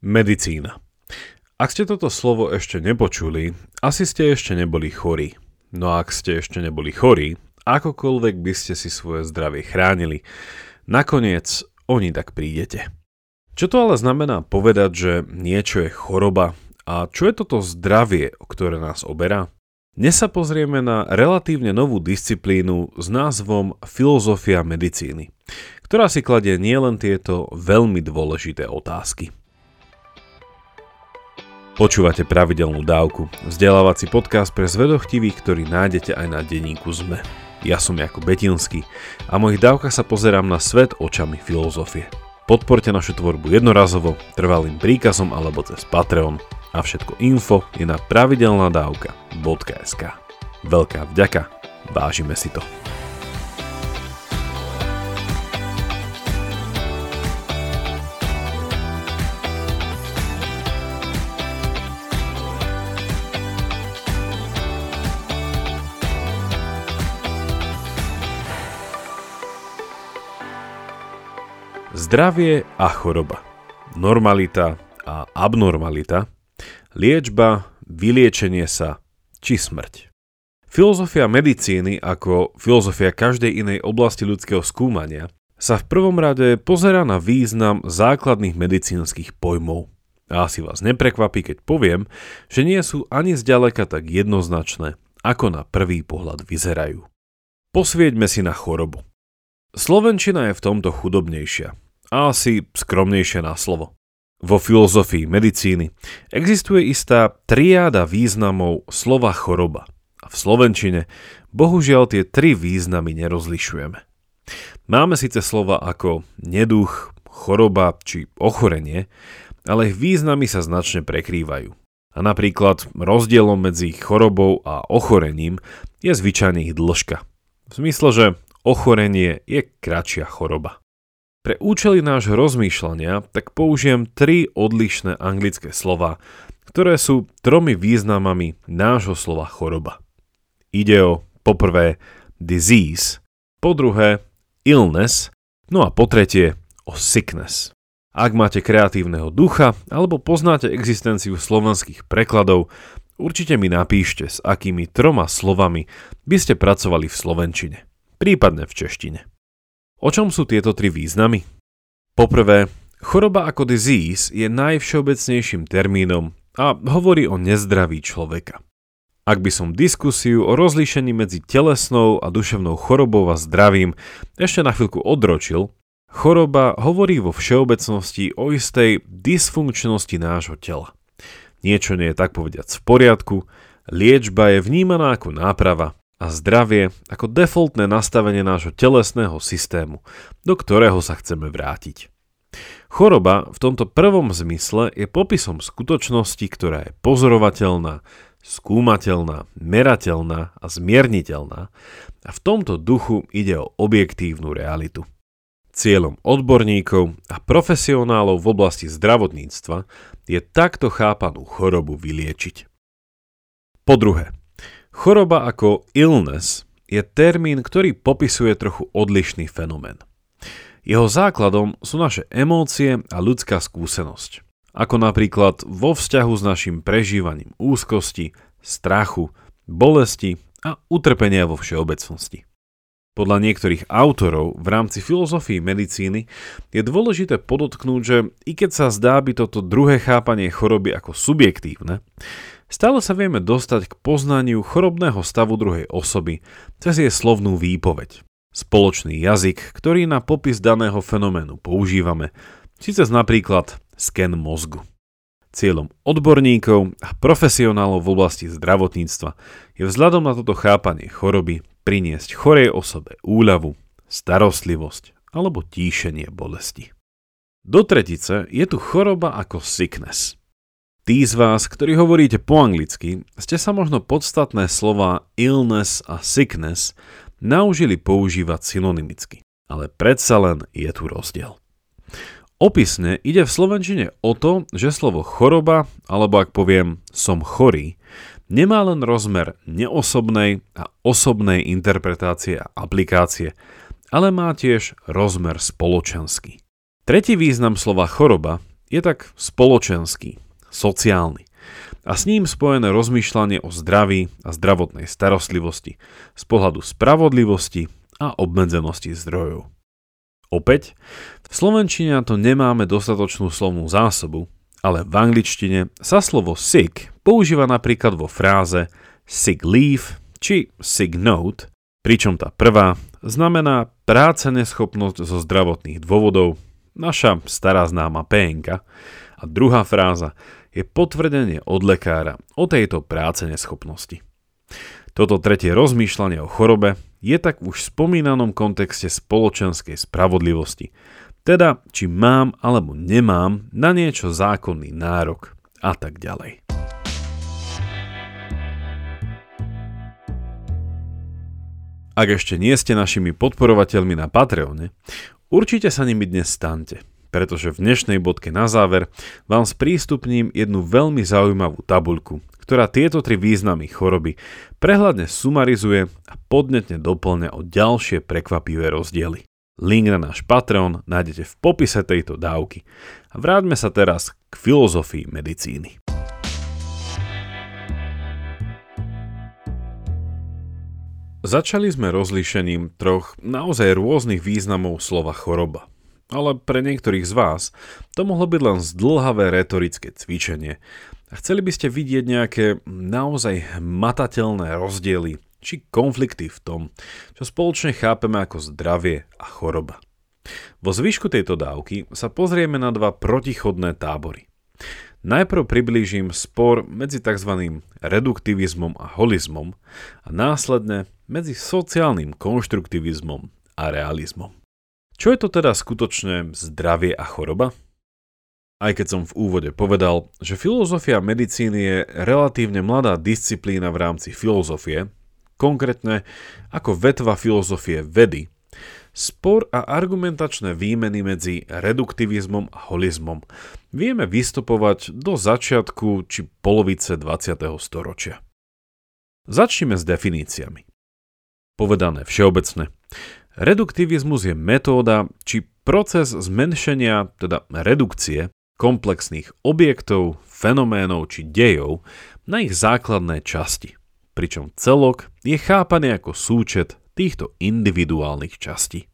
Medicína. Ak ste toto slovo ešte nepočuli, asi ste ešte neboli chorí. No a ak ste ešte neboli chorí, akokoľvek by ste si svoje zdravie chránili, nakoniec oni tak prídete. Čo to ale znamená povedať, že niečo je choroba a čo je toto zdravie, o ktoré nás oberá? Dnes sa pozrieme na relatívne novú disciplínu s názvom Filozofia medicíny, ktorá si kladie nielen tieto veľmi dôležité otázky. Počúvate pravidelnú dávku, vzdelávací podcast pre zvedochtivých, ktorý nájdete aj na denníku ZME. Ja som Jakub Betinský a v mojich dávkach sa pozerám na svet očami filozofie. Podporte našu tvorbu jednorazovo, trvalým príkazom alebo cez Patreon a všetko info je na pravidelnadavka.sk. Veľká vďaka, vážime si to. Zdravie a choroba. Normalita a abnormalita. Liečba, vyliečenie sa či smrť. Filozofia medicíny ako filozofia každej inej oblasti ľudského skúmania sa v prvom rade pozera na význam základných medicínskych pojmov. A asi vás neprekvapí, keď poviem, že nie sú ani zďaleka tak jednoznačné, ako na prvý pohľad vyzerajú. Posvieďme si na chorobu. Slovenčina je v tomto chudobnejšia a asi skromnejšia na slovo. Vo filozofii medicíny existuje istá triáda významov slova choroba a v slovenčine bohužiaľ tie tri významy nerozlišujeme. Máme síce slova ako neduch, choroba či ochorenie, ale ich významy sa značne prekrývajú. A napríklad rozdielom medzi chorobou a ochorením je zvyčajne ich dĺžka. V zmysle, že ochorenie je kratšia choroba. Pre účely nášho rozmýšľania tak použijem tri odlišné anglické slova, ktoré sú tromi významami nášho slova choroba. Ide o poprvé disease, po druhé illness, no a po tretie o sickness. Ak máte kreatívneho ducha alebo poznáte existenciu slovenských prekladov, určite mi napíšte, s akými troma slovami by ste pracovali v slovenčine prípadne v češtine. O čom sú tieto tri významy? Poprvé, choroba ako disease je najvšeobecnejším termínom a hovorí o nezdraví človeka. Ak by som diskusiu o rozlíšení medzi telesnou a duševnou chorobou a zdravím ešte na chvíľku odročil, choroba hovorí vo všeobecnosti o istej dysfunkčnosti nášho tela. Niečo nie je tak povediac v poriadku, liečba je vnímaná ako náprava a zdravie ako defaultné nastavenie nášho telesného systému, do ktorého sa chceme vrátiť. Choroba v tomto prvom zmysle je popisom skutočnosti, ktorá je pozorovateľná, skúmateľná, merateľná a zmierniteľná a v tomto duchu ide o objektívnu realitu. Cieľom odborníkov a profesionálov v oblasti zdravotníctva je takto chápanú chorobu vyliečiť. Po druhé, Choroba ako illness je termín, ktorý popisuje trochu odlišný fenomén. Jeho základom sú naše emócie a ľudská skúsenosť, ako napríklad vo vzťahu s našim prežívaním úzkosti, strachu, bolesti a utrpenia vo všeobecnosti. Podľa niektorých autorov v rámci filozofii medicíny je dôležité podotknúť, že i keď sa zdá byť toto druhé chápanie choroby ako subjektívne, Stále sa vieme dostať k poznaniu chorobného stavu druhej osoby cez jej slovnú výpoveď. Spoločný jazyk, ktorý na popis daného fenoménu používame, či cez napríklad sken mozgu. Cieľom odborníkov a profesionálov v oblasti zdravotníctva je vzhľadom na toto chápanie choroby priniesť chorej osobe úľavu, starostlivosť alebo tíšenie bolesti. Do tretice je tu choroba ako sickness – Tí z vás, ktorí hovoríte po anglicky, ste sa možno podstatné slova illness a sickness naužili používať synonymicky, ale predsa len je tu rozdiel. Opisne ide v slovenčine o to, že slovo choroba, alebo ak poviem som chorý, nemá len rozmer neosobnej a osobnej interpretácie a aplikácie, ale má tiež rozmer spoločenský. Tretí význam slova choroba je tak spoločenský, sociálny a s ním spojené rozmýšľanie o zdraví a zdravotnej starostlivosti z pohľadu spravodlivosti a obmedzenosti zdrojov. Opäť, v slovenčine to nemáme dostatočnú slovnú zásobu, ale v angličtine sa slovo sick používa napríklad vo fráze sick leave či sick note, pričom tá prvá znamená práce neschopnosť zo zdravotných dôvodov, naša stará známa PNK, a druhá fráza je potvrdenie od lekára o tejto práce neschopnosti. Toto tretie rozmýšľanie o chorobe je tak už v spomínanom kontexte spoločenskej spravodlivosti, teda či mám alebo nemám na niečo zákonný nárok a tak ďalej. Ak ešte nie ste našimi podporovateľmi na Patreone, určite sa nimi dnes stante, pretože v dnešnej bodke na záver vám sprístupním jednu veľmi zaujímavú tabuľku, ktorá tieto tri významy choroby prehľadne sumarizuje a podnetne doplňa o ďalšie prekvapivé rozdiely. Link na náš Patreon nájdete v popise tejto dávky. A vráťme sa teraz k filozofii medicíny. Začali sme rozlíšením troch naozaj rôznych významov slova choroba. Ale pre niektorých z vás to mohlo byť len zdlhavé retorické cvičenie. A chceli by ste vidieť nejaké naozaj matateľné rozdiely či konflikty v tom, čo spoločne chápeme ako zdravie a choroba. Vo zvyšku tejto dávky sa pozrieme na dva protichodné tábory. Najprv priblížim spor medzi tzv. reduktivizmom a holizmom a následne medzi sociálnym konštruktivizmom a realizmom. Čo je to teda skutočne zdravie a choroba? Aj keď som v úvode povedal, že filozofia medicíny je relatívne mladá disciplína v rámci filozofie, konkrétne ako vetva filozofie vedy, Spor a argumentačné výmeny medzi reduktivizmom a holizmom vieme vystupovať do začiatku či polovice 20. storočia. Začneme s definíciami. Povedané všeobecne. Reduktivizmus je metóda či proces zmenšenia, teda redukcie, komplexných objektov, fenoménov či dejov na ich základné časti, pričom celok je chápaný ako súčet týchto individuálnych častí.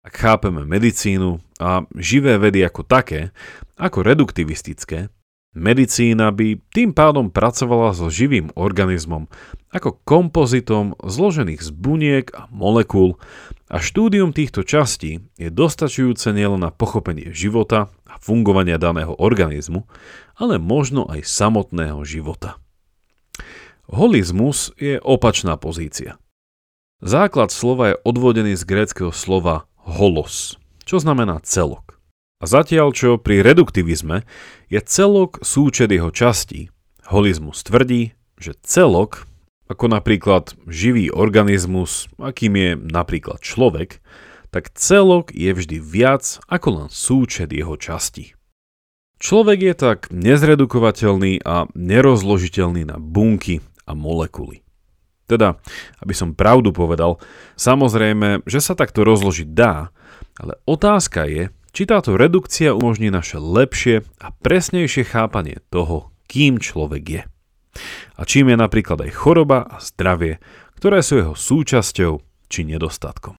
Ak chápeme medicínu a živé vedy ako také, ako reduktivistické, medicína by tým pádom pracovala so živým organizmom ako kompozitom zložených z buniek a molekúl a štúdium týchto častí je dostačujúce nielen na pochopenie života a fungovania daného organizmu, ale možno aj samotného života. Holizmus je opačná pozícia. Základ slova je odvodený z gréckého slova holos, čo znamená celok. A zatiaľ čo pri reduktivizme je celok súčet jeho častí, holizmus tvrdí, že celok, ako napríklad živý organizmus, akým je napríklad človek, tak celok je vždy viac ako len súčet jeho častí. Človek je tak nezredukovateľný a nerozložiteľný na bunky a molekuly. Teda, aby som pravdu povedal, samozrejme, že sa takto rozložiť dá, ale otázka je, či táto redukcia umožní naše lepšie a presnejšie chápanie toho, kým človek je. A čím je napríklad aj choroba a zdravie, ktoré sú jeho súčasťou či nedostatkom.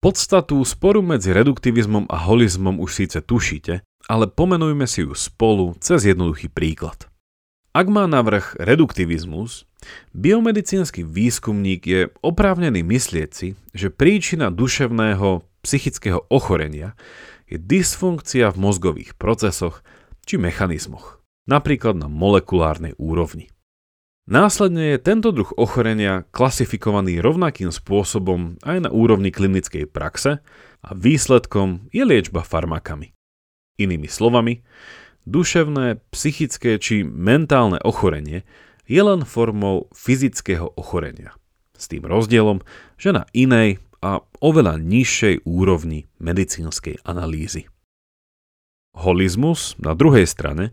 Podstatu sporu medzi reduktivizmom a holizmom už síce tušíte, ale pomenujme si ju spolu cez jednoduchý príklad. Ak má navrh reduktivizmus, biomedicínsky výskumník je oprávnený myslieť si, že príčina duševného psychického ochorenia je dysfunkcia v mozgových procesoch či mechanizmoch, napríklad na molekulárnej úrovni. Následne je tento druh ochorenia klasifikovaný rovnakým spôsobom aj na úrovni klinickej praxe a výsledkom je liečba farmakami. Inými slovami, Duševné, psychické či mentálne ochorenie je len formou fyzického ochorenia. S tým rozdielom, že na inej a oveľa nižšej úrovni medicínskej analýzy. Holizmus na druhej strane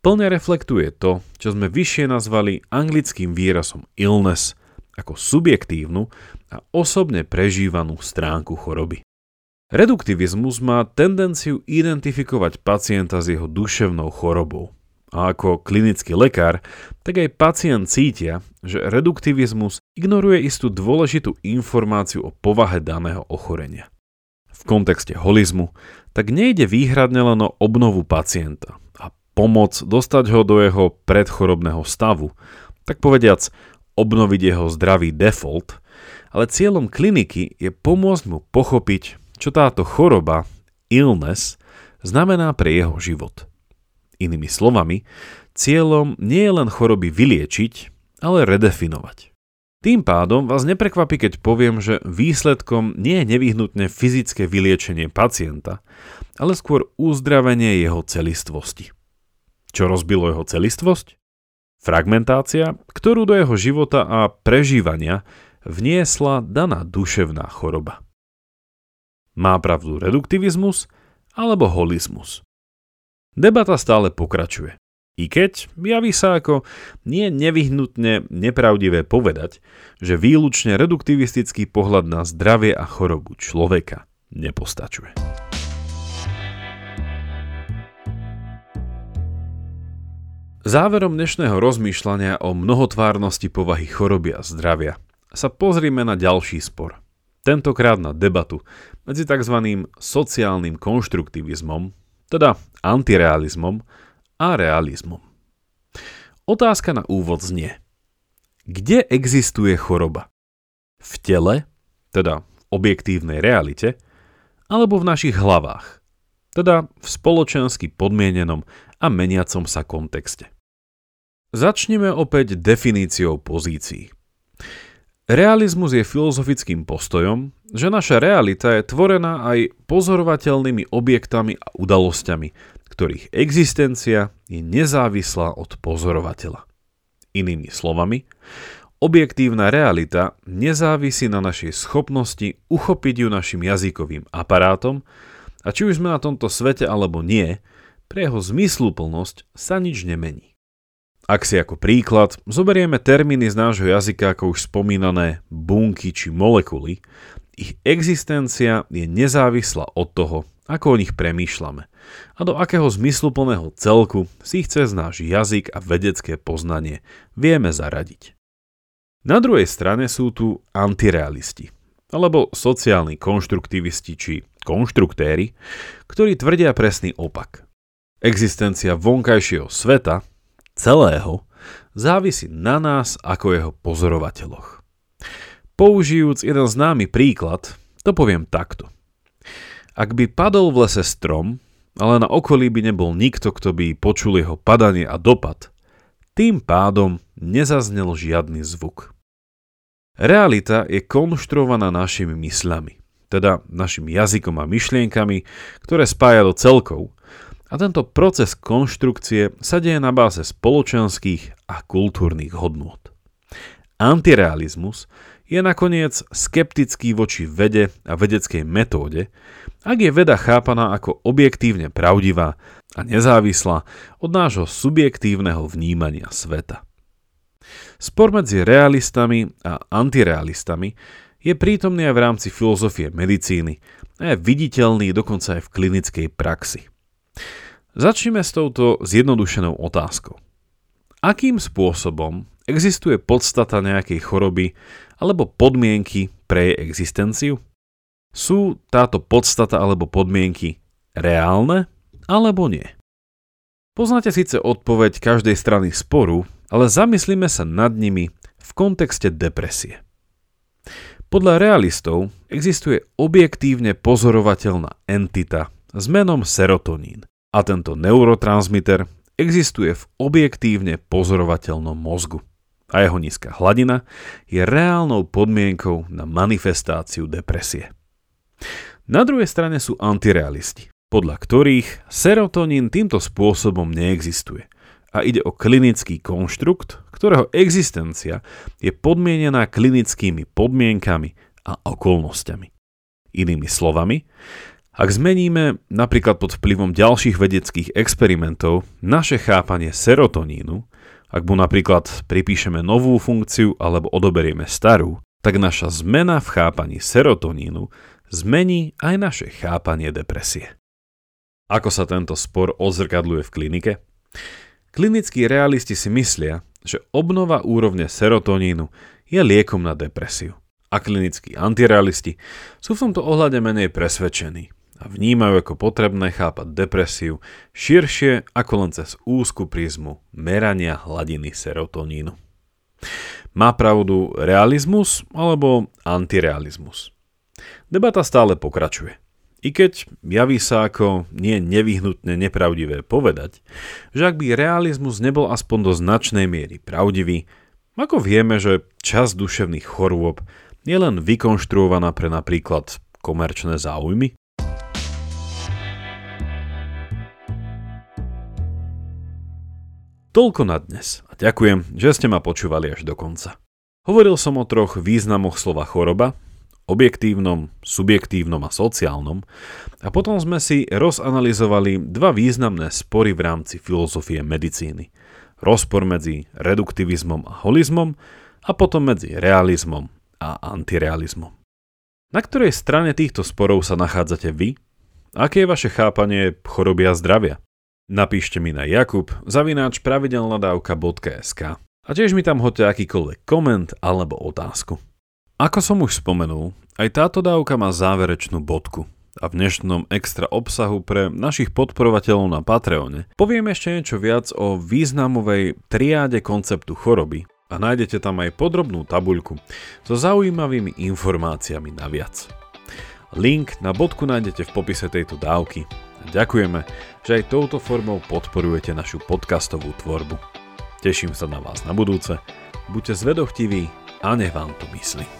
plne reflektuje to, čo sme vyššie nazvali anglickým výrazom illness ako subjektívnu a osobne prežívanú stránku choroby. Reduktivizmus má tendenciu identifikovať pacienta s jeho duševnou chorobou. A ako klinický lekár, tak aj pacient cítia, že reduktivizmus ignoruje istú dôležitú informáciu o povahe daného ochorenia. V kontexte holizmu tak nejde výhradne len o obnovu pacienta pomoc dostať ho do jeho predchorobného stavu, tak povediac obnoviť jeho zdravý default, ale cieľom kliniky je pomôcť mu pochopiť, čo táto choroba, illness, znamená pre jeho život. Inými slovami, cieľom nie je len choroby vyliečiť, ale redefinovať. Tým pádom vás neprekvapí, keď poviem, že výsledkom nie je nevyhnutne fyzické vyliečenie pacienta, ale skôr uzdravenie jeho celistvosti. Čo rozbilo jeho celistvosť? Fragmentácia, ktorú do jeho života a prežívania vniesla daná duševná choroba. Má pravdu reduktivizmus alebo holizmus? Debata stále pokračuje. I keď javí sa ako nie nevyhnutne nepravdivé povedať, že výlučne reduktivistický pohľad na zdravie a chorobu človeka nepostačuje. Záverom dnešného rozmýšľania o mnohotvárnosti povahy choroby a zdravia sa pozrime na ďalší spor – Tentokrát na debatu medzi tzv. sociálnym konštruktivizmom, teda antirealizmom a realizmom. Otázka na úvod znie. Kde existuje choroba? V tele, teda v objektívnej realite, alebo v našich hlavách, teda v spoločensky podmienenom a meniacom sa kontexte. Začneme opäť definíciou pozícií. Realizmus je filozofickým postojom, že naša realita je tvorená aj pozorovateľnými objektami a udalosťami, ktorých existencia je nezávislá od pozorovateľa. Inými slovami, objektívna realita nezávisí na našej schopnosti uchopiť ju našim jazykovým aparátom a či už sme na tomto svete alebo nie, pre jeho zmysluplnosť sa nič nemení. Ak si ako príklad zoberieme termíny z nášho jazyka ako už spomínané bunky či molekuly, ich existencia je nezávislá od toho, ako o nich premýšľame a do akého zmysluplného celku si ich cez náš jazyk a vedecké poznanie vieme zaradiť. Na druhej strane sú tu antirealisti, alebo sociálni konštruktivisti či konštruktéry, ktorí tvrdia presný opak. Existencia vonkajšieho sveta celého závisí na nás ako jeho pozorovateľoch. Použijúc jeden známy príklad, to poviem takto. Ak by padol v lese strom, ale na okolí by nebol nikto, kto by počul jeho padanie a dopad, tým pádom nezaznel žiadny zvuk. Realita je konštruovaná našimi mysľami, teda našim jazykom a myšlienkami, ktoré spája do celkov a tento proces konštrukcie sa deje na báze spoločenských a kultúrnych hodnôt. Antirealizmus je nakoniec skeptický voči vede a vedeckej metóde, ak je veda chápaná ako objektívne pravdivá a nezávislá od nášho subjektívneho vnímania sveta. Spor medzi realistami a antirealistami je prítomný aj v rámci filozofie medicíny a je viditeľný dokonca aj v klinickej praxi. Začneme s touto zjednodušenou otázkou. Akým spôsobom existuje podstata nejakej choroby alebo podmienky pre jej existenciu? Sú táto podstata alebo podmienky reálne alebo nie? Poznáte síce odpoveď každej strany sporu, ale zamyslíme sa nad nimi v kontexte depresie. Podľa realistov existuje objektívne pozorovateľná entita s menom serotonín, a tento neurotransmiter existuje v objektívne pozorovateľnom mozgu a jeho nízka hladina je reálnou podmienkou na manifestáciu depresie. Na druhej strane sú antirealisti, podľa ktorých serotonín týmto spôsobom neexistuje a ide o klinický konštrukt, ktorého existencia je podmienená klinickými podmienkami a okolnostiami. Inými slovami, ak zmeníme napríklad pod vplyvom ďalších vedeckých experimentov naše chápanie serotonínu, ak mu napríklad pripíšeme novú funkciu alebo odoberieme starú, tak naša zmena v chápaní serotonínu zmení aj naše chápanie depresie. Ako sa tento spor odzrkadluje v klinike? Klinickí realisti si myslia, že obnova úrovne serotonínu je liekom na depresiu. A klinickí antirealisti sú v tomto ohľade menej presvedčení a vnímajú ako potrebné chápať depresiu širšie ako len cez úzku prízmu merania hladiny serotonínu. Má pravdu realizmus alebo antirealizmus? Debata stále pokračuje. I keď javí sa ako nie nevyhnutne nepravdivé povedať, že ak by realizmus nebol aspoň do značnej miery pravdivý, ako vieme, že časť duševných chorôb je len vykonštruovaná pre napríklad komerčné záujmy? Toľko na dnes a ďakujem, že ste ma počúvali až do konca. Hovoril som o troch významoch slova choroba, objektívnom, subjektívnom a sociálnom a potom sme si rozanalizovali dva významné spory v rámci filozofie medicíny. Rozpor medzi reduktivizmom a holizmom a potom medzi realizmom a antirealizmom. Na ktorej strane týchto sporov sa nachádzate vy? Aké je vaše chápanie choroby a zdravia? Napíšte mi na jakub zavináč pravidelnadavka.sk a tiež mi tam hoďte akýkoľvek koment alebo otázku. Ako som už spomenul, aj táto dávka má záverečnú bodku a v dnešnom extra obsahu pre našich podporovateľov na Patreone poviem ešte niečo viac o významovej triáde konceptu choroby a nájdete tam aj podrobnú tabuľku so zaujímavými informáciami naviac. Link na bodku nájdete v popise tejto dávky. Ďakujeme, že aj touto formou podporujete našu podcastovú tvorbu. Teším sa na vás na budúce, buďte zvedochtiví a nech vám to myslí.